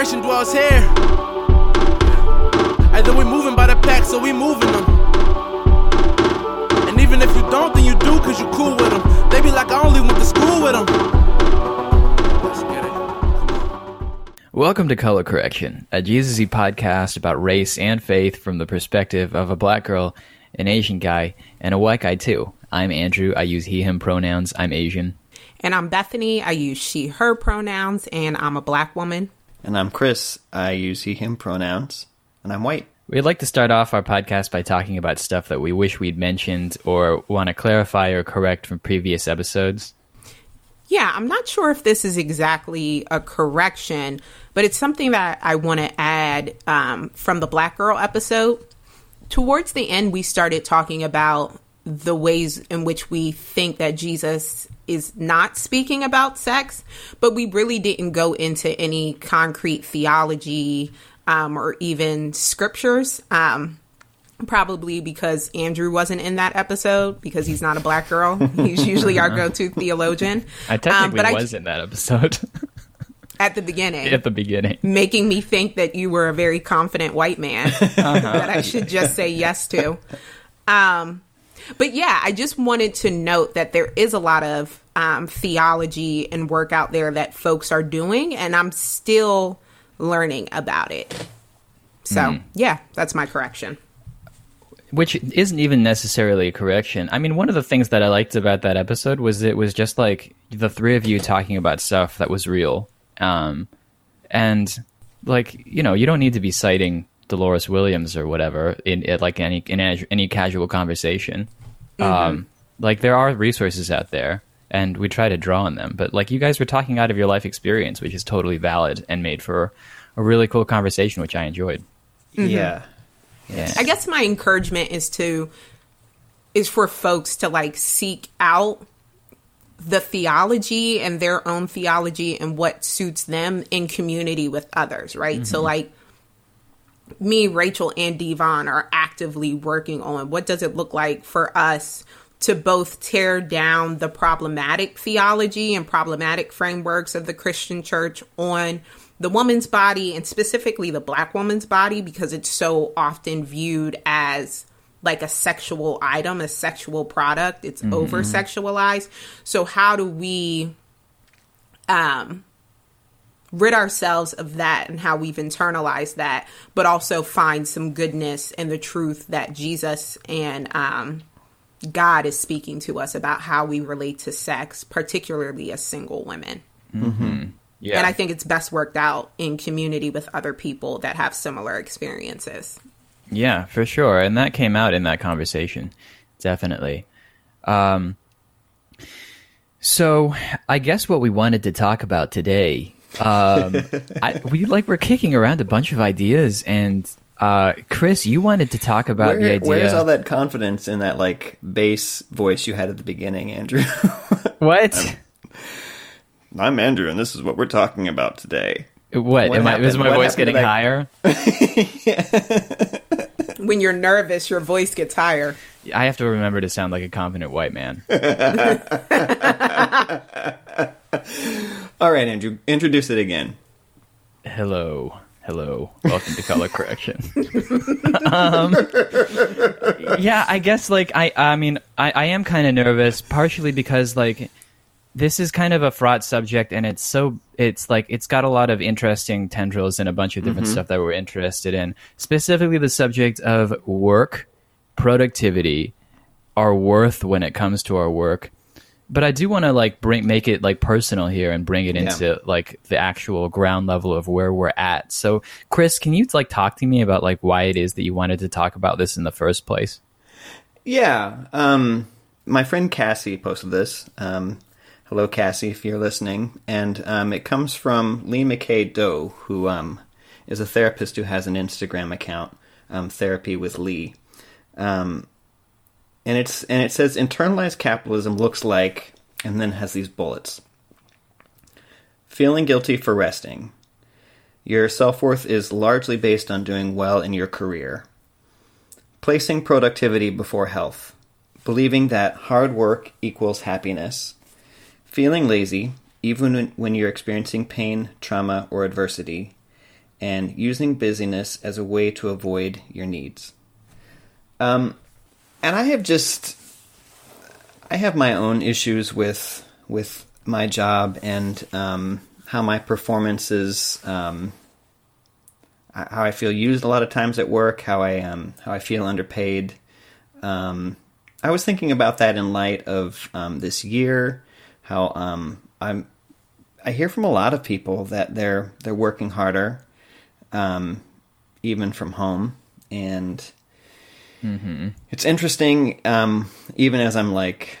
correction dwells here. Either we moving by the pack, so we moving them. And even if you don't, then you do, cause you cool with them. They be like, I only went to school with them. Let's get it. Welcome to Color Correction, a Jesus podcast about race and faith from the perspective of a black girl, an Asian guy, and a white guy too. I'm Andrew. I use he, him pronouns. I'm Asian. And I'm Bethany. I use she, her pronouns, and I'm a black woman. And I'm Chris. I use he, him pronouns, and I'm white. We'd like to start off our podcast by talking about stuff that we wish we'd mentioned or want to clarify or correct from previous episodes. Yeah, I'm not sure if this is exactly a correction, but it's something that I want to add um, from the Black Girl episode. Towards the end, we started talking about the ways in which we think that Jesus is not speaking about sex, but we really didn't go into any concrete theology um, or even scriptures. Um, probably because Andrew wasn't in that episode because he's not a black girl. He's usually our go-to theologian. I Um, technically but I- was in that episode at the beginning. at the beginning. making me think that you were a very confident white man that I should just say yes to. Um, but yeah, I just wanted to note that there is a lot of um, theology and work out there that folks are doing, and I'm still learning about it. So yeah, that's my correction. which isn't even necessarily a correction. I mean, one of the things that I liked about that episode was it was just like the three of you talking about stuff that was real. Um, and like, you know, you don't need to be citing Dolores Williams or whatever in, in like any in any casual conversation. Mm-hmm. Um, like there are resources out there and we try to draw on them, but like you guys were talking out of your life experience, which is totally valid and made for a really cool conversation, which I enjoyed. Mm-hmm. Yeah. Yeah. I guess my encouragement is to is for folks to like seek out the theology and their own theology and what suits them in community with others, right? So mm-hmm. like me, Rachel, and Devon are actively working on what does it look like for us to both tear down the problematic theology and problematic frameworks of the Christian church on the woman's body and specifically the black woman's body because it's so often viewed as like a sexual item, a sexual product. It's over sexualized. So how do we um rid ourselves of that and how we've internalized that, but also find some goodness in the truth that Jesus and um, God is speaking to us about how we relate to sex, particularly as single women. Yeah. And I think it's best worked out in community with other people that have similar experiences. Yeah, for sure. And that came out in that conversation. Definitely. Um, so I guess what we wanted to talk about today, um, I, we like we're kicking around a bunch of ideas and, uh, Chris, you wanted to talk about the idea. where's all that confidence in that like bass voice you had at the beginning, Andrew? What? I'm Andrew, and this is what we're talking about today. What? What Am I, is my What voice getting to higher? When you're nervous, your voice gets higher. I have to remember to sound like a confident white man. All right, Andrew, introduce it again. Hello. Hello. Welcome to color correction. um, yeah, I guess like I I mean I, I am kind of nervous partially because like this is kind of a fraught subject and it's so it's like it's got a lot of interesting tendrils and a bunch of different stuff that we're interested in. Specifically the subject of work, productivity, our worth when it comes to our work. But I do want to like bring make it like personal here and bring it Yeah. into like the actual ground level of where we're at. So, Chris, can you like talk to me about like why it is that you wanted to talk about this in the first place? Yeah. Um, my friend Cassie posted this. Um, hello, Cassie, if you're listening. And um, it comes from Lee McKay Doe, who um, is a therapist who has an Instagram account, um, Therapy with Lee. Um, and it's and it says internalized capitalism looks like, and then has these bullets. Feeling guilty for resting. Your self worth is largely based on doing well in your career. Placing productivity before health. Believing that hard work equals happiness. Feeling lazy, even when- when you're experiencing pain, trauma, or adversity. and using busyness as a way to avoid your needs. Um, and I have just, I have my own issues with with my job and um, how my performances, um, how I feel used a lot of times at work, how I um, how I feel underpaid. Um, I was thinking about that in light of um, this year, how I'm. I hear from a lot of people that they're they're working harder, even from home, and it's interesting. Um, even as I'm like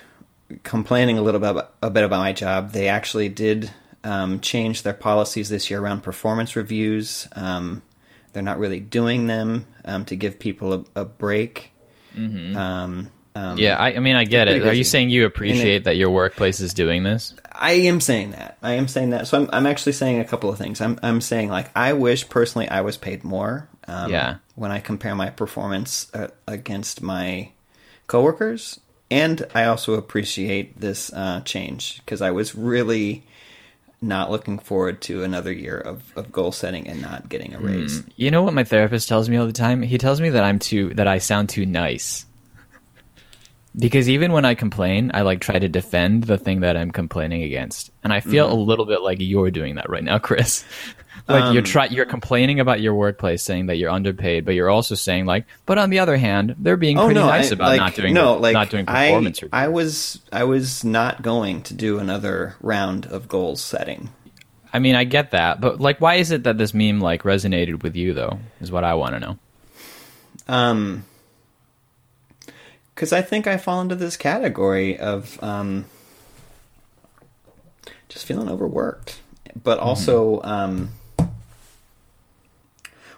complaining a little bit about, a bit about my job, they actually did um, change their policies this year around performance reviews. Um, they're not really doing them um, to give people a, a break. Um, um, Yeah, I, I mean, I get it. pretty Are you saying you appreciate that your workplace is doing this? I am saying that. I am saying that. So I'm, I'm actually saying a couple of things. I'm, I'm saying like I wish personally I was paid more. Um, Yeah. When I compare my performance uh, against my coworkers, and I also appreciate this uh, change because I was really not looking forward to another year of, of goal setting and not getting a raise. You know what my therapist tells me all the time? He tells me that I'm too that I sound too nice. Because even when I complain, I like try to defend the thing that I'm complaining against. And I feel a little bit like you're doing that right now, Chris. Like you're try you're complaining about your workplace saying that you're underpaid, but you're also saying like, but on the other hand, they're being pretty nice I- about like, not doing no, like not doing performance reviews. I was I was not going to do another round of goals setting. I mean, I get that, but like, why is it that this meme like resonated with you though? Is what I want to know. Um, because I think I fall into this category of um, just feeling overworked, but also, um,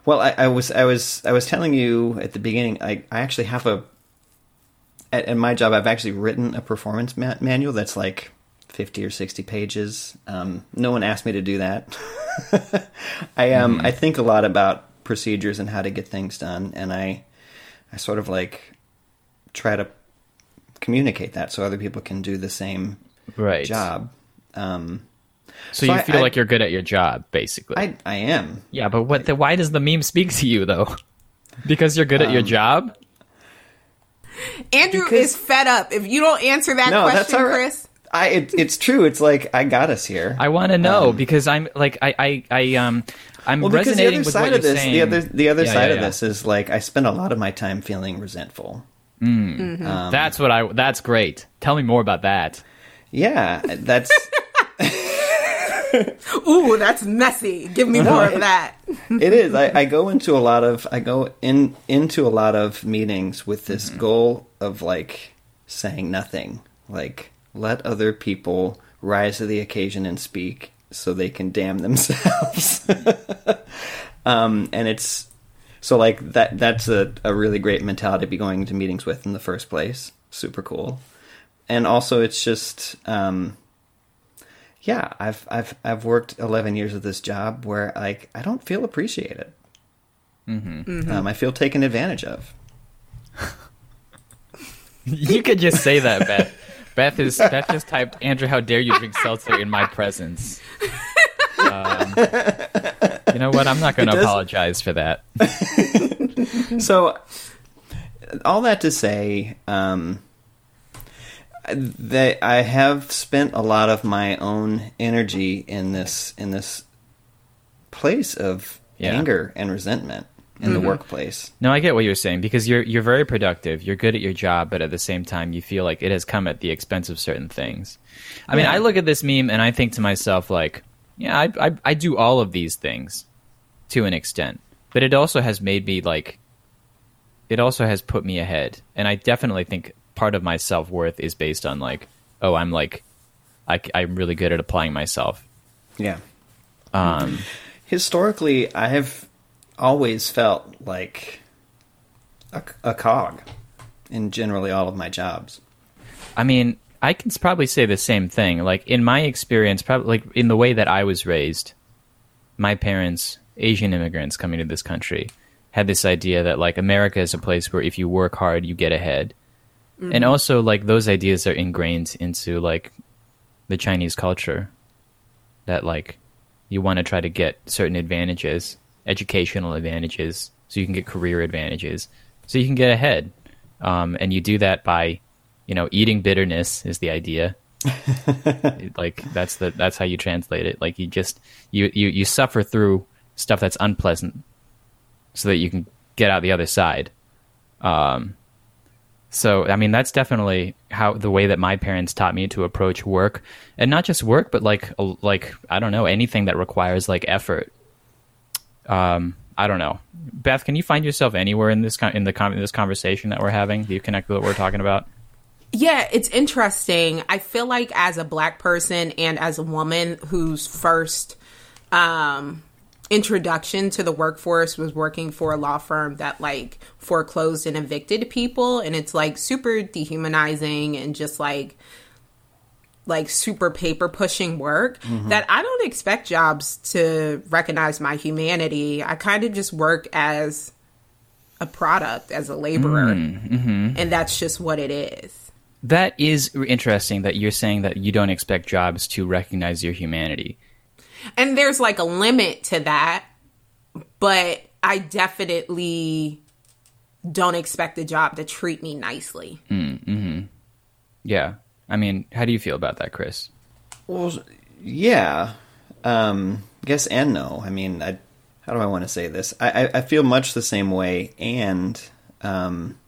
well, I, I was I was I was telling you at the beginning. I I actually have a at, at my job. I've actually written a performance ma- manual that's like fifty or sixty pages. Um, no one asked me to do that. I um I think a lot about procedures and how to get things done, and I I sort of like try to communicate that so other people can do the same Right. job. Um, So, So you I- feel I- like you're good at your job, basically. I I am. yeah, but what? The, why does the meme speak to you though? because you're good at Um, your job. Andrew Because- is fed up. If you don't answer that No, that's question, all right. Chris, I it, it's true. It's like I got us here. I want to know um, because I'm like I I, I um I'm well, because the resonating other with side what of you're this, saying. the other the other Yeah, side yeah, of this is like I spend a lot of my time feeling resentful. Um, that's what I. That's great. Tell me more about that. Yeah, that's ooh, that's messy. Give me more of that. it is. I, I go into a lot of I go in into a lot of meetings with this goal of like saying nothing, like let other people rise to the occasion and speak so they can damn themselves. um, and it's so like that. That's a, a really great mentality to be going into meetings with in the first place. Super cool. And also, it's just um, yeah, I've I've I've worked eleven years of this job where like I don't feel appreciated. Mm-hmm. Um, I feel taken advantage of. You could just say that, Beth. Beth is Beth just typed Andrew. How dare you drink seltzer in my presence? Um, you know what? I'm not going to apologize for that. So, all that to say, um, that I have spent a lot of my own energy in this in this place of Yeah. anger and resentment in the mm-hmm. workplace. No, I get what you're saying because you're you're very productive. You're good at your job, but at the same time, you feel like it has come at the expense of certain things. I mean, I look at this meme and I think to myself, like, yeah, I, I I do all of these things to an extent, but it also has made me like, it also has put me ahead, and I definitely think part of my self worth is based on like, oh, I'm like, I, I'm really good at applying myself. Yeah. Um, Historically, I have always felt like a, a cog in generally all of my jobs. I mean, I can probably say the same thing. Like in my experience, probably like in the way that I was raised, my parents, Asian immigrants coming to this country, had this idea that like America is a place where if you work hard, you get ahead. And also like those ideas are ingrained into like the Chinese culture that like you want to try to get certain advantages educational advantages, so you can get career advantages, so you can get ahead. Um, and you do that by, you know, eating bitterness is the idea. like that's the that's how you translate it. Like you just you you you suffer through stuff that's unpleasant, so that you can get out the other side. Um, so I mean that's definitely how the way that my parents taught me to approach work, and not just work, but like like I don't know anything that requires like effort. Um, I don't know. Beth, can you find yourself anywhere in this con- in the con- in this conversation that we're having? Do you connect with what we're talking about? Yeah, it's interesting. I feel like as a black person and as a woman whose first um, introduction to the workforce was working for a law firm that like foreclosed and evicted people, and it's like super dehumanizing and just like like super paper pushing work mm-hmm. that I don't expect jobs to recognize my humanity. I kind of just work as a product, as a laborer, mm, mm-hmm. and that's just what it is. That is interesting that you're saying that you don't expect jobs to recognize your humanity. And there's like a limit to that but i definitely don't expect the job to treat me nicely Hmm. Yeah. I mean, how do you feel about that, Chris? Well, yeah. Um, yes and no. I mean, I, how do I want to say this? I, I, I feel much the same way, and um,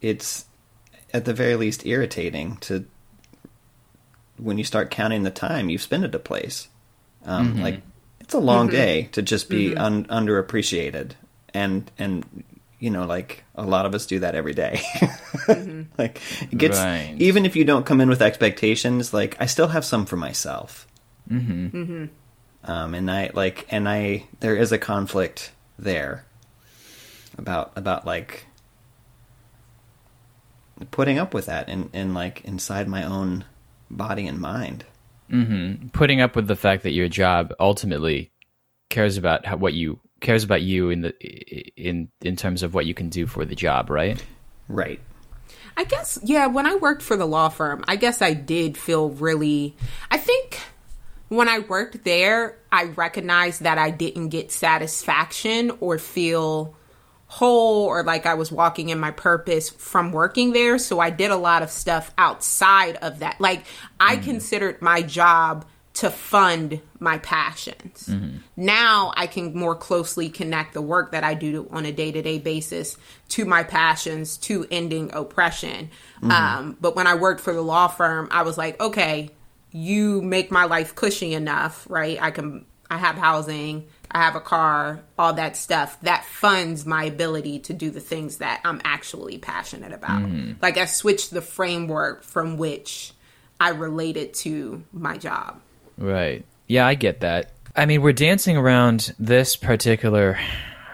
it's at the very least irritating to when you start counting the time you've spent at a place. Um, Like it's a long day to just be un- underappreciated, and and you know, like a lot of us do that every day. like it gets Right. even if you don't come in with expectations, like I still have some for myself. Mm-hmm. Um, and I like, and I there is a conflict there about about like putting up with that and and like inside my own body and mind. Mm-hmm. Putting up with the fact that your job ultimately cares about how, what you cares about you in the in in terms of what you can do for the job, right? Right. i guess yeah when i worked for the law firm i guess i did feel really i think when i worked there i recognized that i didn't get satisfaction or feel whole or like I was walking in my purpose from working there. So I did a lot of stuff outside of that. Like I mm-hmm. considered my job to fund my passions. Mm-hmm. Now I can more closely connect the work that I do on a day to day basis to my passions, to ending oppression. Mm-hmm. Um, but when I worked for the law firm, I was like, okay, you make my life cushy enough, right? I can, I have housing, I have a car, all that stuff that funds my ability to do the things that I'm actually passionate about. Mm. Like I switched the framework from which I related to my job. Right. Yeah, I get that. I mean, we're dancing around this particular.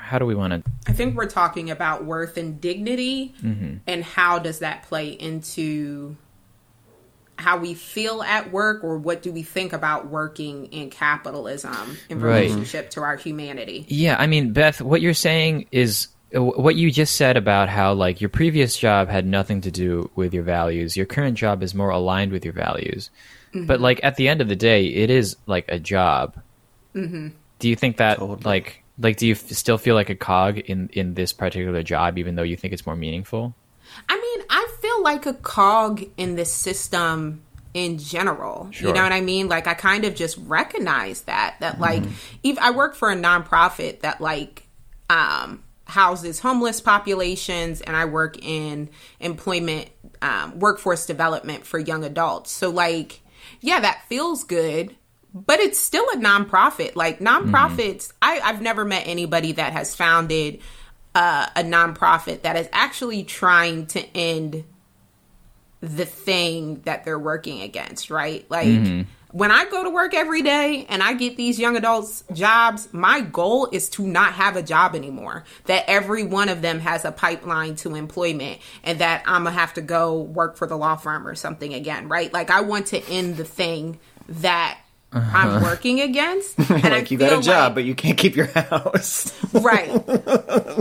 How do we want to? I think we're talking about worth and dignity mm-hmm. and how does that play into how we feel at work or what do we think about working in capitalism in Right. relationship to our humanity. Yeah, I mean, Beth, what you're saying is uh, what you just said about how like your previous job had nothing to do with your values. Your current job is more aligned with your values. But like at the end of the day, it is like a job. Mm-hmm. Do you think that Totally. like like do you f- still feel like a cog in in this particular job, even though you think it's more meaningful? I mean, I feel like a cog in the system in general. Sure. You know what I mean? Like I kind of just recognize that that like Mm-hmm. if I work for a nonprofit that like um houses homeless populations and I work in employment um, workforce development for young adults. So like yeah, that feels good. But it's still a nonprofit. Like nonprofits, I, I've never met anybody that has founded uh, a nonprofit that is actually trying to end the thing that they're working against, right? Like mm-hmm. when I go to work every day and I get these young adults jobs, my goal is to not have a job anymore. That every one of them has a pipeline to employment and that I'm going to have to go work for the law firm or something again, right? Like I want to end the thing that I'm uh-huh. working against. And I like you got a job, like- but you can't keep your house. right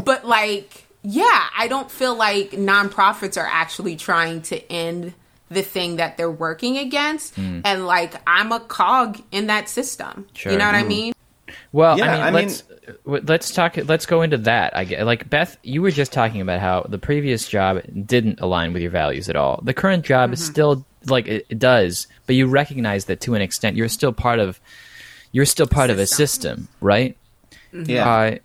but like yeah i don't feel like nonprofits are actually trying to end the thing that they're working against hmm. and like i'm a cog in that system Sure. you know what i mean Well, Yeah, I mean, I let's w- let's talk. Let's go into that. I get like Beth. You were just talking about how the previous job didn't align with your values at all. The current job is mm-hmm. still like it, it does, but you recognize that to an extent you're still part of. You're still part of a system, right? Mm-hmm. Yeah. Uh,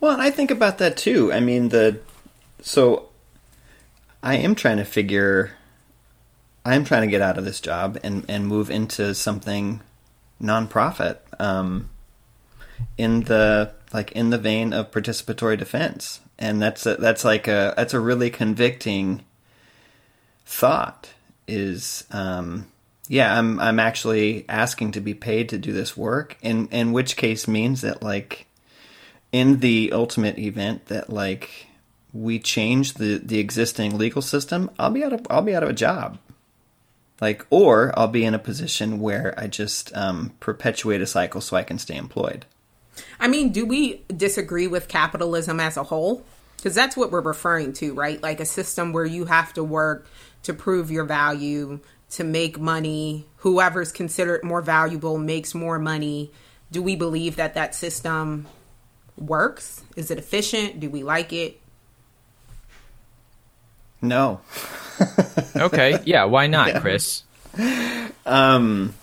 Well, and I think about that too. I mean, the so I am trying to figure. I am trying to get out of this job and and move into something nonprofit. Um, in the like in the vein of participatory defense, and that's a, that's like a that's a really convicting thought. Is um, yeah, I'm I'm actually asking to be paid to do this work, in in which case means that like in the ultimate event that like we change the the existing legal system, I'll be out of I'll be out of a job. Like, or I'll be in a position where I just um, perpetuate a cycle so I can stay employed. I mean, do we disagree with capitalism as a whole? Because that's what we're referring to, right? Like a system where you have to work to prove your value, to make money. Whoever's considered more valuable makes more money. Do we believe that that system works? Is it efficient? Do we like it? No, okay, yeah. Why not, Chris? um,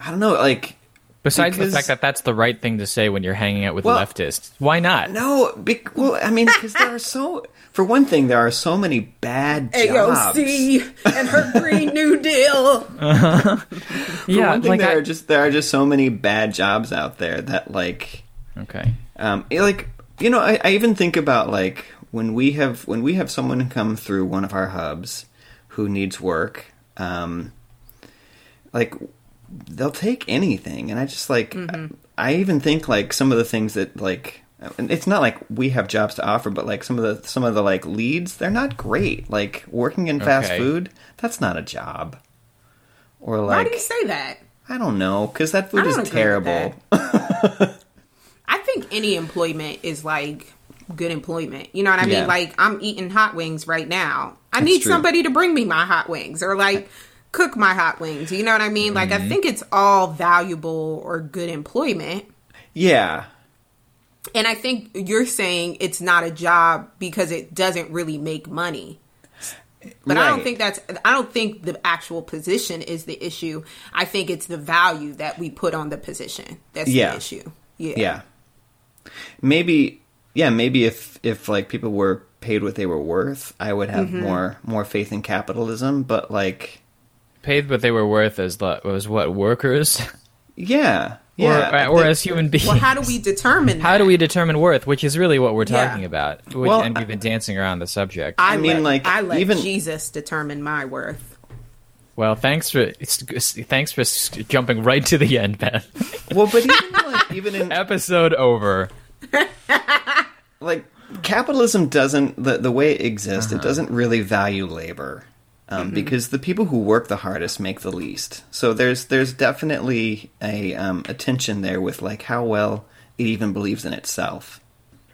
I don't know. Like, Besides Because- the fact that that's the right thing to say when you're hanging out with Well- leftists, why not? no. Be, well, I mean, because there are so. For one thing, there are so many bad jobs. AOC and her Green New Deal. For yeah, one thing, like there I- are just there are just so many bad jobs out there that like okay. um like you know I, I even think about like when we have when we have someone come through one of our hubs who needs work um like they'll take anything and i just like mm-hmm. i even think like some of the things that like it's not like we have jobs to offer but like some of the some of the like leads they're not great like working in fast Okay. food that's not a job or like Why do you say that? I don't know, because that food I is don't agree terrible. I think any employment is like good employment. You know what I mean? Yeah. Like I'm eating hot wings right now. I That's need true. somebody to bring me my hot wings or like cook my hot wings. You know what I mean? Like Mm-hmm. I think it's all valuable or good employment. Yeah, And I think you're saying it's not a job because it doesn't really make money. But I don't think that's I don't think the actual position is the issue. I think it's the value that we put on the position. That's Yeah. the issue. Yeah. yeah. Maybe, yeah, maybe if if like people were paid what they were worth, I would have Mm-hmm. more more faith in capitalism. But like, Paid what they were worth as lo- was what workers, yeah, or yeah, or They- as human beings. Well, how do we determine How that? do we determine worth? Which is really what we're Yeah. talking about. Which, Well, and we've been dancing around the subject. I, I mean, let, like, I let even- Jesus determine my worth. well, thanks for thanks for jumping right to the end, Beth. well, but even like even in Episode over. like capitalism doesn't the the way it exists Uh-huh. it doesn't really value labor um, Mm-hmm. because the people who work the hardest make the least so there's there's definitely a um, a tension there with like how well it even believes in itself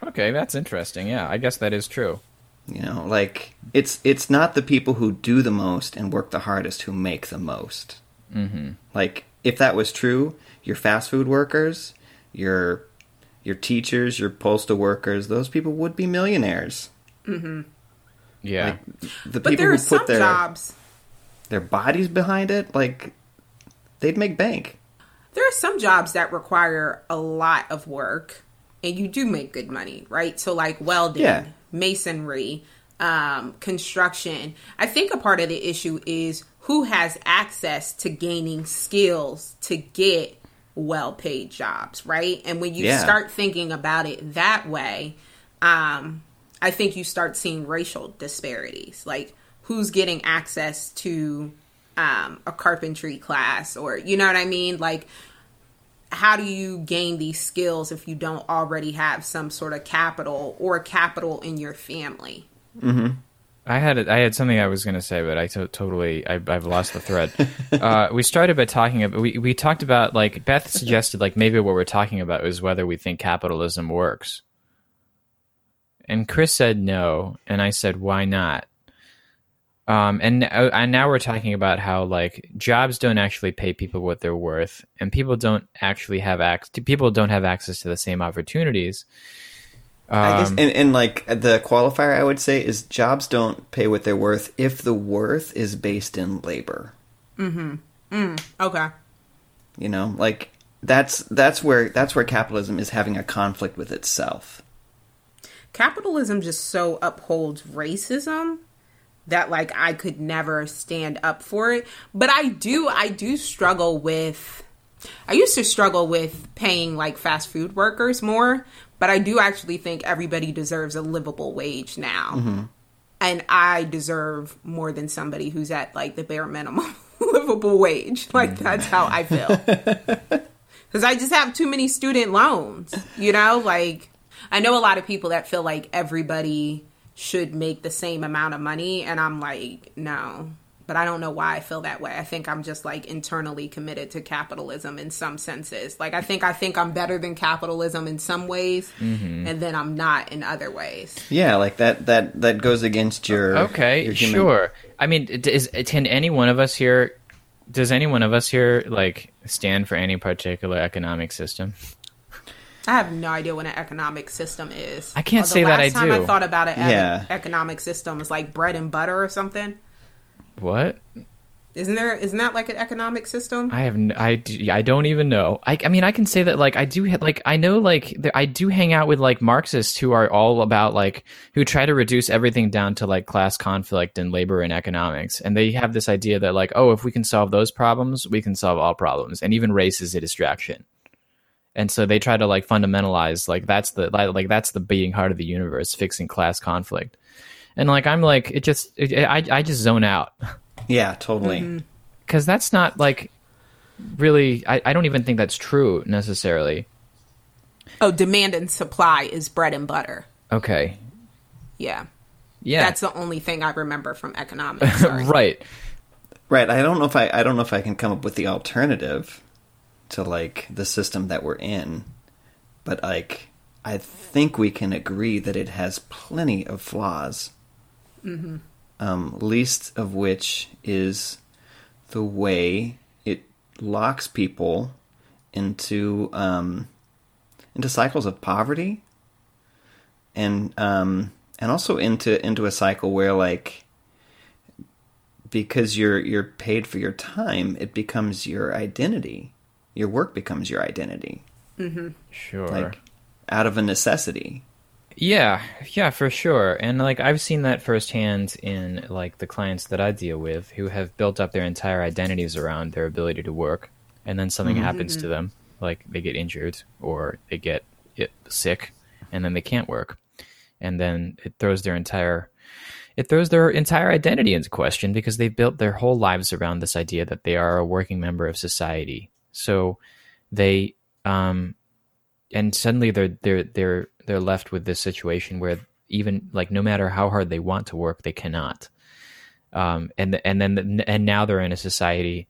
Okay, that's interesting. Yeah, I guess that is true. you know like it's it's not the people who do the most and work the hardest who make the most mm-hmm. like if that was true your fast food workers your your teachers your postal workers those people would be millionaires Yeah. the But people there who are some put their jobs. their bodies behind it, like they'd make bank. There are some jobs that require a lot of work, and you do make good money, right? So, like welding, Yeah. masonry, um, construction. I think a part of the issue is who has access to gaining skills to get well paid jobs, right? And when you Yeah. start thinking about it that way, um, I think you start seeing racial disparities. Like who's getting access to um, a carpentry class, or you know what I mean? Like, how do you gain these skills if you don't already have some sort of capital or capital in your family? I had a, I had something I was going to say, but I to- totally I, I've lost the thread. uh, we started by talking about we we talked about like Beth suggested like maybe what we're talking about is whether we think capitalism works, and Chris said no, and I said why not, Um, and uh, and now we're talking about how like jobs don't actually pay people what they're worth, and people don't actually have access. People don't have access to the same opportunities. I guess, Um, and, and like the qualifier I would say is jobs don't pay what they're worth if the worth is based in labor. Mm-hmm. Okay. You know, like that's that's where that's where capitalism is having a conflict with itself. Capitalism just so upholds racism that like I could never stand up for it. But I do I do struggle with I used to struggle with paying like fast food workers more, but I do actually think everybody deserves a livable wage now. Mm-hmm. And I deserve more than somebody who's at like the bare minimum livable wage. Like mm. that's how I feel. Cuz I just have too many student loans, you know? Like I know a lot of people that feel like everybody should make the same amount of money and I'm like, no. But I don't know why I feel that way. I think I'm just like internally committed to capitalism in some senses. Like I think I think I'm better than capitalism in some ways mm-hmm. and then I'm not in other ways. Yeah, like that that that goes against your Okay, your human- sure. I mean, is can any one of us here? Does any one of us here like stand for any particular economic system? I have no idea what an economic system is. I can't the say that last I time I thought about it, Yeah. economic system is like bread and butter or something. What? Isn't there? Isn't that like an economic system? I have n- I, d- I don't even know. I, I mean I can say that like I do like I know like there, I do hang out with like Marxists who are all about like who try to reduce everything down to like class conflict and labor and economics and they have this idea that like oh if we can solve those problems we can solve all problems and even race is a distraction. And so they try to like fundamentalize like that's the like, like that's the beating heart of the universe fixing class conflict. And like I'm like it just it, I I just zone out. Yeah, totally. Mm-hmm. because that's not like really I, I don't even think that's true necessarily Oh, demand and supply is bread and butter. okay Yeah. yeah That's the only thing I remember from economics. Right Right. I don't know if I I don't know if I can come up with the alternative to like the system that we're in, but like I think we can agree that it has plenty of flaws. Mm-hmm. Um, least of which is the way it locks people into um, into cycles of poverty, and um, and also into into a cycle where like because you're you're paid for your time, it becomes your identity. Your work becomes your identity, mm-hmm. sure. Like out of a necessity. yeah yeah for sure. And like i've seen that firsthand in like the clients that i deal with who have built up their entire identities around their ability to work and then something mm-hmm. happens to mm-hmm. them like they get injured or they get sick and then they can't work. And then it throws their entire it throws their entire identity into question because they've built their whole lives around this idea that they are a working member of society. So they um and suddenly they're they're they're they're left with this situation where even like no matter how hard they want to work they cannot. Um and and then and now they're in a society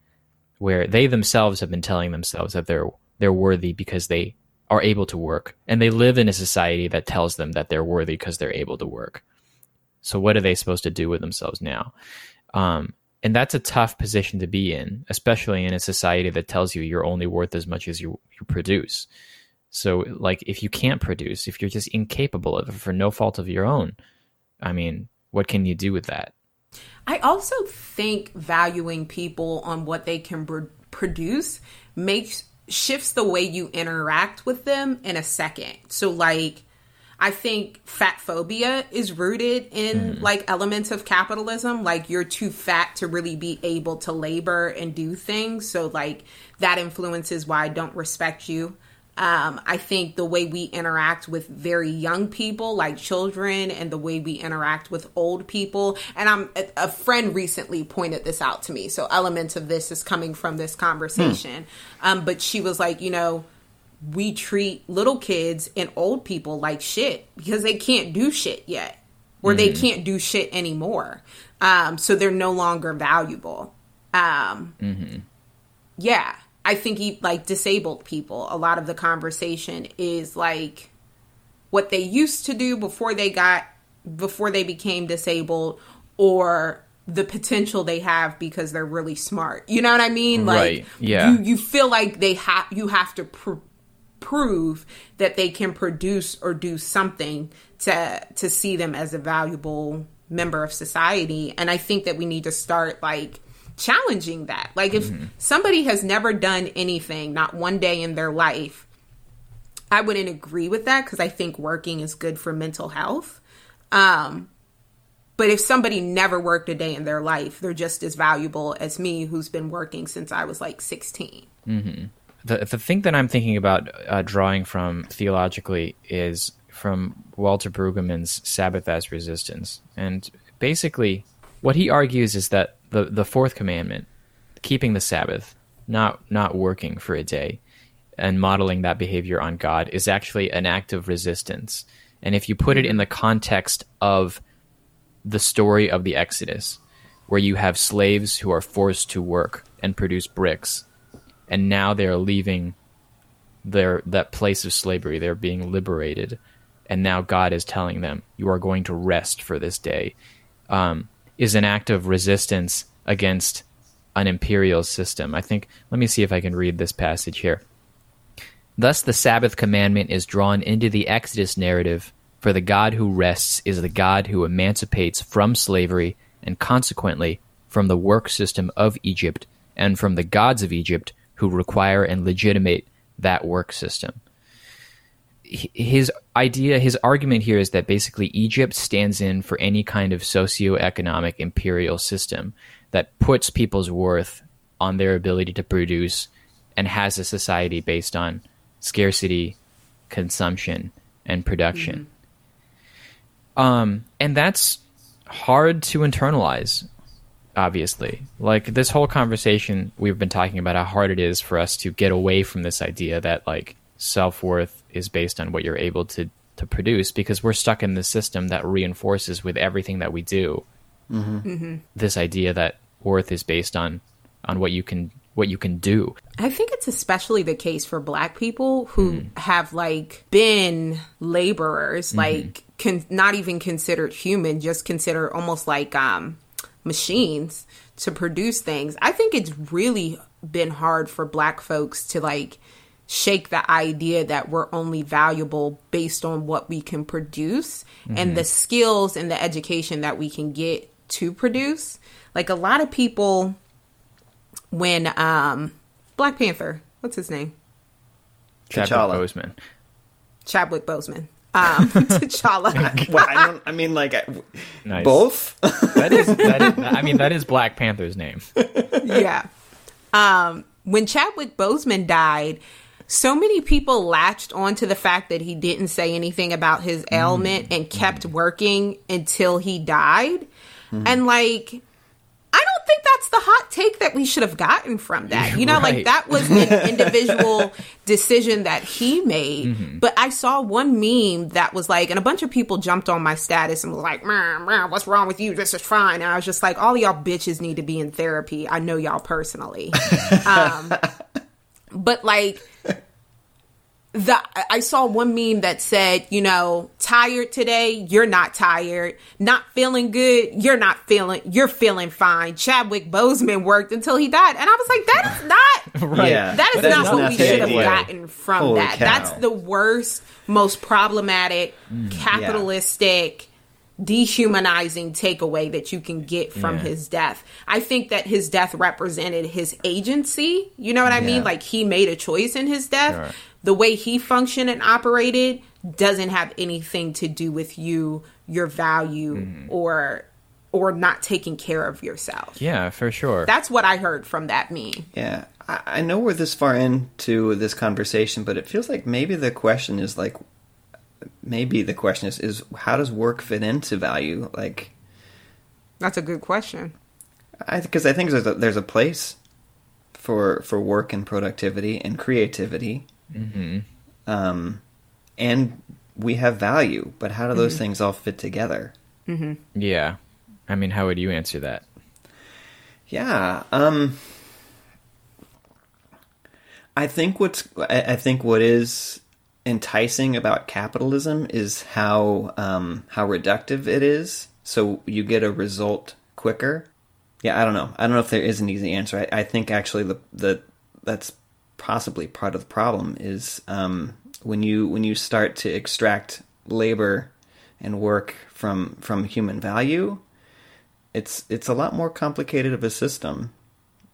where they themselves have been telling themselves that they're they're worthy because they are able to work and they live in a society that tells them that they're worthy because they're able to work. So what are they supposed to do with themselves now? Um, and that's a tough position to be in, especially in a society that tells you you're only worth as much as you, you produce. So, like, if you can't produce, if you're just incapable of it for no fault of your own, I mean, what can you do with that? I also think valuing people on what they can pr- produce makes shifts the way you interact with them in a second. So like I think fat phobia is rooted in like elements of capitalism. Like you're too fat to really be able to labor and do things. So like that influences why I don't respect you. Um, I think the way we interact with very young people, like children, and the way we interact with old people. And I'm a, a friend recently pointed this out to me. So elements of this is coming from this conversation. Um, but she was like, you know, we treat little kids and old people like shit because they can't do shit yet or they can't do shit anymore um, so they're no longer valuable um, yeah i think he, like disabled people a lot of the conversation is like what they used to do before they got before they became disabled or the potential they have because they're really smart. You know what I mean? Like Right, yeah. you you feel like they have you have to pr- prove that they can produce or do something to to see them as a valuable member of society. And i think that we need to start like challenging that. Like if somebody has never done anything not one day in their life i wouldn't agree with that because i think working is good for mental health. Um but if somebody never worked a day in their life they're just as valuable as me who's been working since i was like 16 the the thing that I'm thinking about uh, drawing from theologically is from Walter Brueggemann's Sabbath as Resistance, and basically what he argues is that the the fourth commandment, keeping the Sabbath, not not working for a day, and modeling that behavior on God is actually an act of resistance. And if you put it in the context of the story of the Exodus, where you have slaves who are forced to work and produce bricks, and now they're leaving their that place of slavery. They're being liberated, and now God is telling them, "You are going to rest for this day." Um, is an act of resistance against an imperial system. I think. Let me see if I can read this passage here. Thus, the Sabbath commandment is drawn into the Exodus narrative, for the God who rests is the God who emancipates from slavery and consequently from the work system of Egypt and from the gods of Egypt who require and legitimate that work system. His idea, his argument here is that basically Egypt stands in for any kind of socioeconomic imperial system that puts people's worth on their ability to produce and has a society based on scarcity, consumption, and production. Um, and that's hard to internalize, obviously. Like this whole conversation, we've been talking about how hard it is for us to get away from this idea that like self worth is based on what you're able to to produce because we're stuck in this system that reinforces with everything that we do. Mm-hmm. Mm-hmm. This idea that worth is based on on what you can what you can do. I think it's especially the case for black people who mm-hmm. have like been laborers, like can not even considered human, just considered almost like um machines to produce things. I think it's really been hard for black folks to like shake the idea that we're only valuable based on what we can produce and the skills and the education that we can get to produce. Like a lot of people when um Black Panther, what's his name? Chadwick T'Challa. Boseman. Chadwick Boseman. Um T'Challa. well, I don't. I mean, like I- Nice. both. That is, that is I mean that is Black Panther's name. yeah. Um, when Chadwick Boseman died, so many people latched onto the fact that he didn't say anything about his ailment and kept working until he died. And like, I don't think that's the hot take that we should have gotten from that. You know, like that was an individual decision that he made. But I saw one meme that was like, and a bunch of people jumped on my status and was like, "Meh, meh, what's wrong with you? This is fine. And I was just like, all y'all bitches need to be in therapy. I know y'all personally. um, but like, the I saw one meme that said, you know, tired today, you're not tired. Not feeling good, you're not feeling you're feeling fine. Chadwick Boseman worked until he died. And I was like, that is not Right. Yeah, that is That is not not what we should have gotten from Holy that. cow. That's the worst, most problematic, mm. capitalistic, dehumanizing takeaway that you can get from Yeah. his death. I think that his death represented his agency. You know what I mean? Like he made a choice in his death. Sure. The way he functioned and operated doesn't have anything to do with you, your value, Mm-hmm. or or not taking care of yourself. Yeah, for sure. That's what I heard from that meme. Yeah, I, I know we're this far into this conversation, but it feels like maybe the question is like, maybe the question is, is how does work fit into value? Like, That's a good question. I because I think there's a, there's a place for for work and productivity and creativity, mm-hmm. um, and we have value. But how do those things all fit together? yeah. I mean, how would you answer that? Yeah. Um I think what's I I think what is enticing about capitalism is how um how reductive it is. So you get a result quicker yeah, I don't know. I don't know if there is an easy answer. I, I think actually the the that's possibly part of the problem is um, when you when you start to extract labor and work from from human value, it's it's a lot more complicated of a system.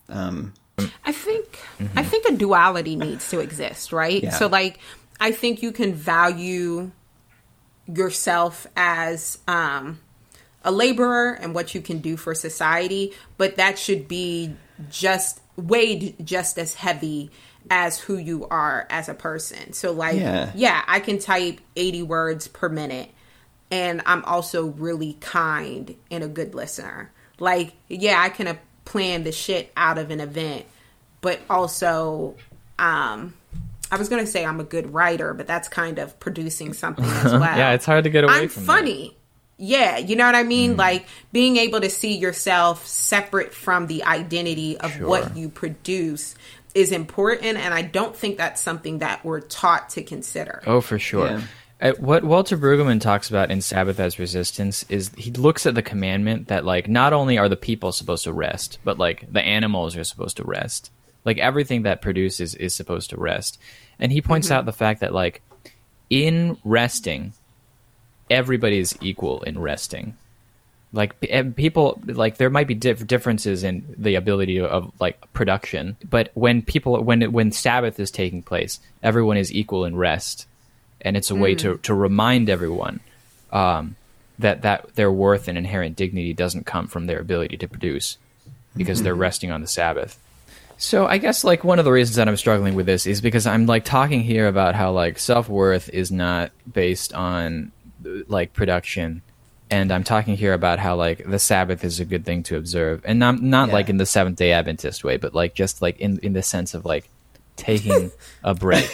Um, I think I think a duality needs to exist, right? Yeah. So like I think you can value yourself as um a laborer and what you can do for society, but that should be just weighed just as heavy as who you are as a person. So like Yeah. yeah, I can type 80 words per minute and I'm also really kind and a good listener. Like, yeah, I can uh, plan the shit out of an event, but also, um, I was gonna say I'm a good writer, but that's kind of producing something as well. Yeah, it's hard to get away I'm from that. Mm. funny. Yeah, you know what I mean? Like being able to see yourself separate from the identity of Sure. what you produce is important, and I don't think that's something that we're taught to consider. Oh, for sure. Yeah. Uh, what Walter Brueggemann talks about in Sabbath as Resistance is he looks at the commandment that like not only are the people supposed to rest, but like the animals are supposed to rest. Like everything that produces is supposed to rest. And he points out the fact that like in resting, everybody is equal in resting. Like and eh, people, like there might be dif- differences in the ability of like production, but when people, when when Sabbath is taking place, everyone is equal in rest, and it's a way to mm. to remind everyone um, that that their worth and inherent dignity doesn't come from their ability to produce, because they're mm-hmm. resting on the Sabbath. So I guess like one of the reasons that I'm struggling with this is because I'm like talking here about how like self worth is not based on like production, and I'm talking here about how like the Sabbath is a good thing to observe, and not not Yeah. like in the Seventh Day Adventist way, but like just like in in the sense of like taking a break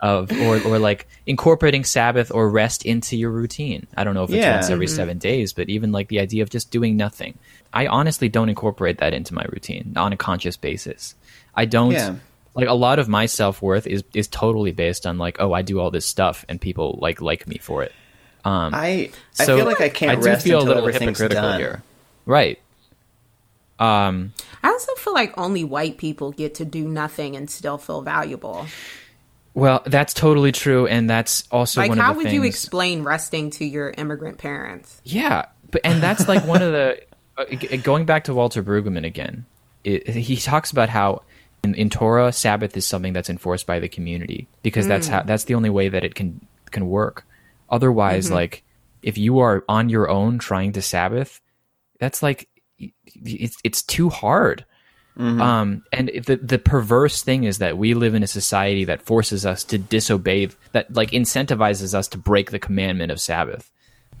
of or or like incorporating Sabbath or rest into your routine. I don't know if it's Yeah. once every mm-hmm. seven days, but even like the idea of just doing nothing. I honestly don't incorporate that into my routine on a conscious basis. I don't Yeah. like a lot of my self worth is is totally based on like oh I do all this stuff and people like like me for it. I I So feel like I can't I do rest feel a until little everything's hypocritical done. here, right? Um, I also feel like only white people get to do nothing and still feel valuable. well, that's totally true, and that's also Like, one how of the would you explain resting to your immigrant parents? Yeah, but and that's like one of the uh, going back to Walter Brueggemann again. It, he talks about how in, in Torah Sabbath is something that's enforced by the community because that's how that's the only way that it can can work. Otherwise, mm-hmm. like if you are on your own trying to Sabbath, that's like it's it's too hard. Mm-hmm. Um, and the the perverse thing is that we live in a society that forces us to disobey, that like incentivizes us to break the commandment of Sabbath.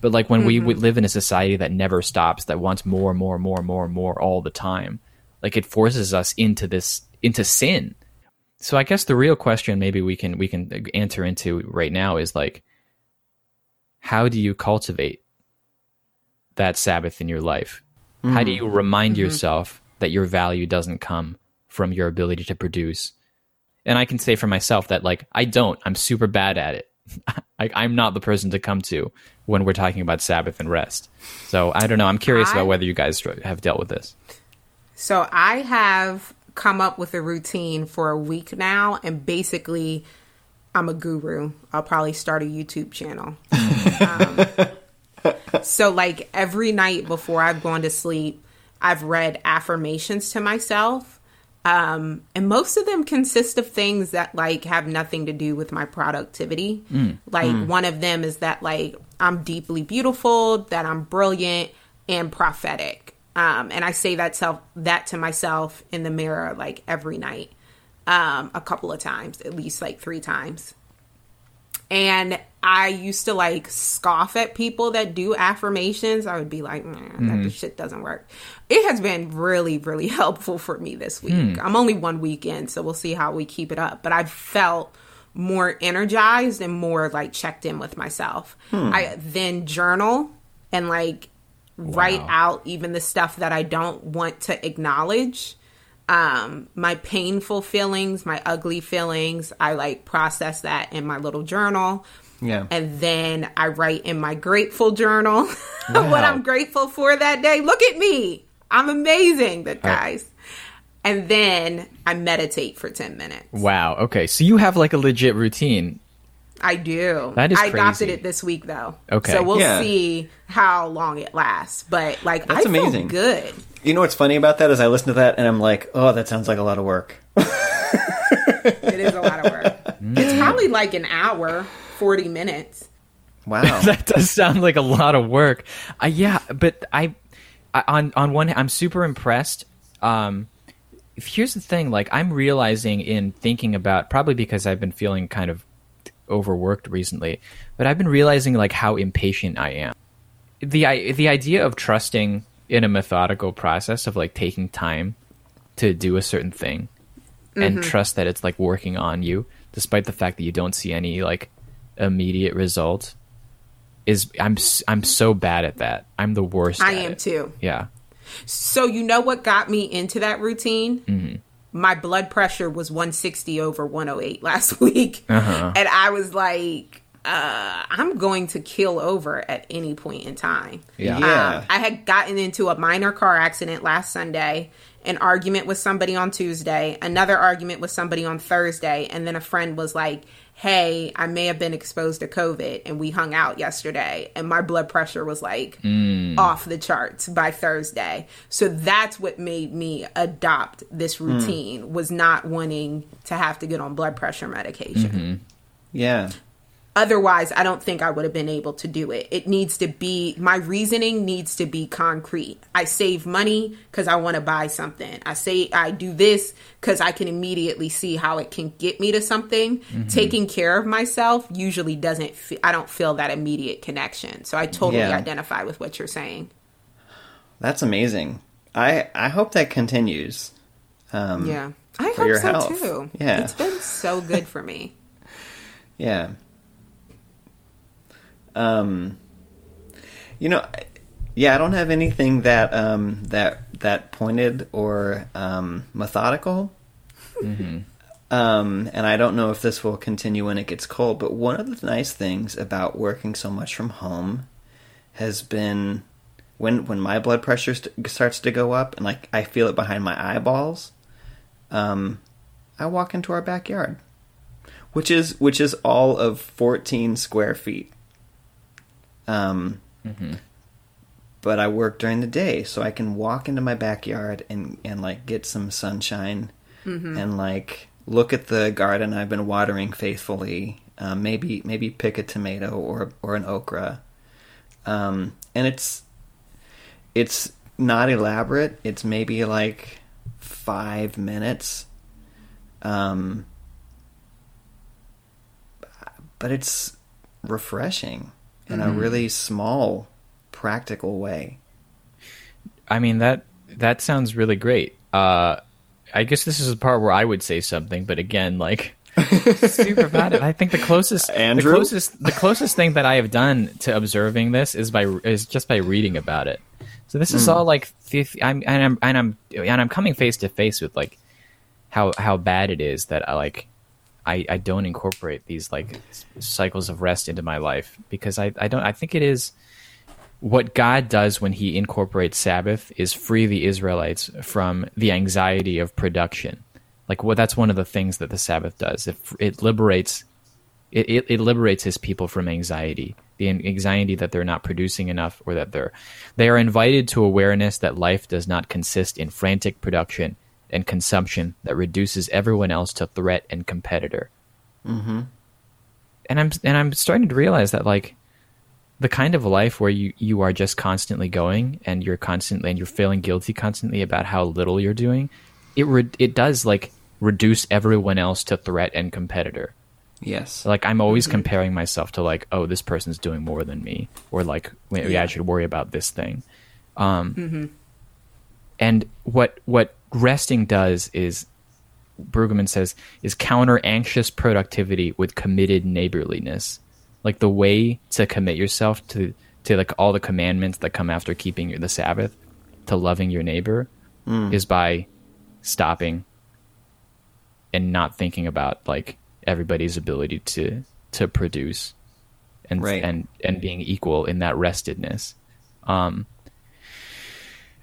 But like when we, mm-hmm. we live in a society that never stops, that wants more, more, more, more, more all the time, like it forces us into this into sin. So I guess the real question maybe we can we can uh, answer into right now is like, how do you cultivate that Sabbath in your life? How do you mm-hmm. remind mm-hmm. yourself that your value doesn't come from your ability to produce? And I can say for myself that like I don't. I'm super bad at it. like I'm not the person to come to when we're talking about Sabbath and rest. So I don't know. I'm curious I- about whether you guys have dealt with this. So I have come up with a routine for a week now, and basically, I'm a guru. I'll probably start a YouTube channel. um, so, like every night before I've gone to sleep, I've read affirmations to myself. Um, and most of them consist of things that like have nothing to do with my productivity. Like one of them is that like I'm deeply beautiful, that I'm brilliant and prophetic. Um, and I say that self that to myself in the mirror like every night, um, a couple of times, at least like three times. And I used to like scoff at people that do affirmations. I would be like, nah, that mm-hmm. shit doesn't work. It has been really, really helpful for me this week. Hmm. I'm only one week in, so we'll see how we keep it up. But I've felt more energized and more like checked in with myself. Hmm. I then journal and like write out even the stuff that I don't want to acknowledge um my painful feelings my ugly feelings i like process that in my little journal Yeah. and then i write in my grateful journal what i'm grateful for that day look at me I'm amazing, the guys. And then I meditate for 10 minutes. Wow. Okay. So you have like a legit routine. I do. That is I adopted crazy. it this week though. Okay. So we'll Yeah. see how long it lasts. But like That's I amazing. feel good. You know what's funny about that is I listen to that and I'm like, oh, that sounds like a lot of work. It is a lot of work. Mm. it's probably like an hour, 40 minutes. Wow. that does sound like a lot of work. Uh, yeah, but I, I on on one hand, I'm super impressed. Um, here's the thing: like I'm realizing in thinking about probably because I've been feeling kind of overworked recently, but I've been realizing like how impatient I am. The the idea of trusting in a methodical process of like taking time to do a certain thing and trust that it's like working on you despite the fact that you don't see any like immediate result is I'm I'm so bad at that. I'm the worst. I am it. too. Yeah. So you know what got me into that routine? Mm-hmm. My blood pressure was 160 over 108 last week, Uh-huh. and I was like, uh, "I'm going to kill over at any point in time." Yeah. Yeah. Um, I had gotten into a minor car accident last Sunday, an argument with somebody on Tuesday, another argument with somebody on Thursday, and then a friend was like, Hey, I may have been exposed to COVID, and we hung out yesterday, and my blood pressure was like off the charts by Thursday. So that's what made me adopt this routine was not wanting to have to get on blood pressure medication yeah. Otherwise i don't think i would have been able to do it it needs to be my reasoning needs to be concrete i save money because i want to buy something i say i do this because i can immediately see how it can get me to something taking care of myself usually doesn't fe- i don't feel that immediate connection so i totally Yeah. identify with what you're saying That's amazing. I I hope that continues. Um, yeah i hope so health. too Yeah. it's been so good for me Yeah. Um, you know, yeah, I don't have anything that um that that pointed or um methodical. Um, and I don't know if this will continue when it gets cold, but one of the nice things about working so much from home has been when when my blood pressure st- starts to go up and like I feel it behind my eyeballs. Um, I walk into our backyard which is which is all of 14 square feet. Um, but I work during the day, so I can walk into my backyard and and like get some sunshine and like look at the garden I've been watering faithfully. Um, maybe maybe pick a tomato or or an okra, um, and it's it's not elaborate. It's maybe like five minutes. Um, but it's refreshing in a really small, practical way. I mean that that sounds really great. Uh, I guess this is the part where I would say something, but again, like super bad. I think the closest, Andrew? the closest, the closest thing that I have done to observing this is by is just by reading about it. So this is all like I'm and I'm and I'm and I'm coming face to face with like how how bad it is that I like I, I don't incorporate these like cycles of rest into my life because I, I don't I think it is what God does when he incorporates Sabbath is free the Israelites from the anxiety of production. Like well, that's one of the things that the Sabbath does. It, it liberates it, it, it liberates his people from anxiety the anxiety that they're not producing enough or that they're they are invited to awareness that life does not consist in frantic production and consumption that reduces everyone else to threat and competitor mm-hmm. and i'm and i'm starting to realize that like the kind of life where you you are just constantly going and you're constantly and you're feeling guilty constantly about how little you're doing it re- it does like reduce everyone else to threat and competitor Yes. like I'm always comparing myself to like, oh, this person's doing more than me, or like maybe I should worry about this thing. Um, And what what resting does is, Brueggemann says, is counter anxious productivity with committed neighborliness. Like the way to commit yourself to to like all the commandments that come after keeping the Sabbath, to loving your neighbor, is by stopping and not thinking about like everybody's ability to to produce and Right. and and being equal in that restedness um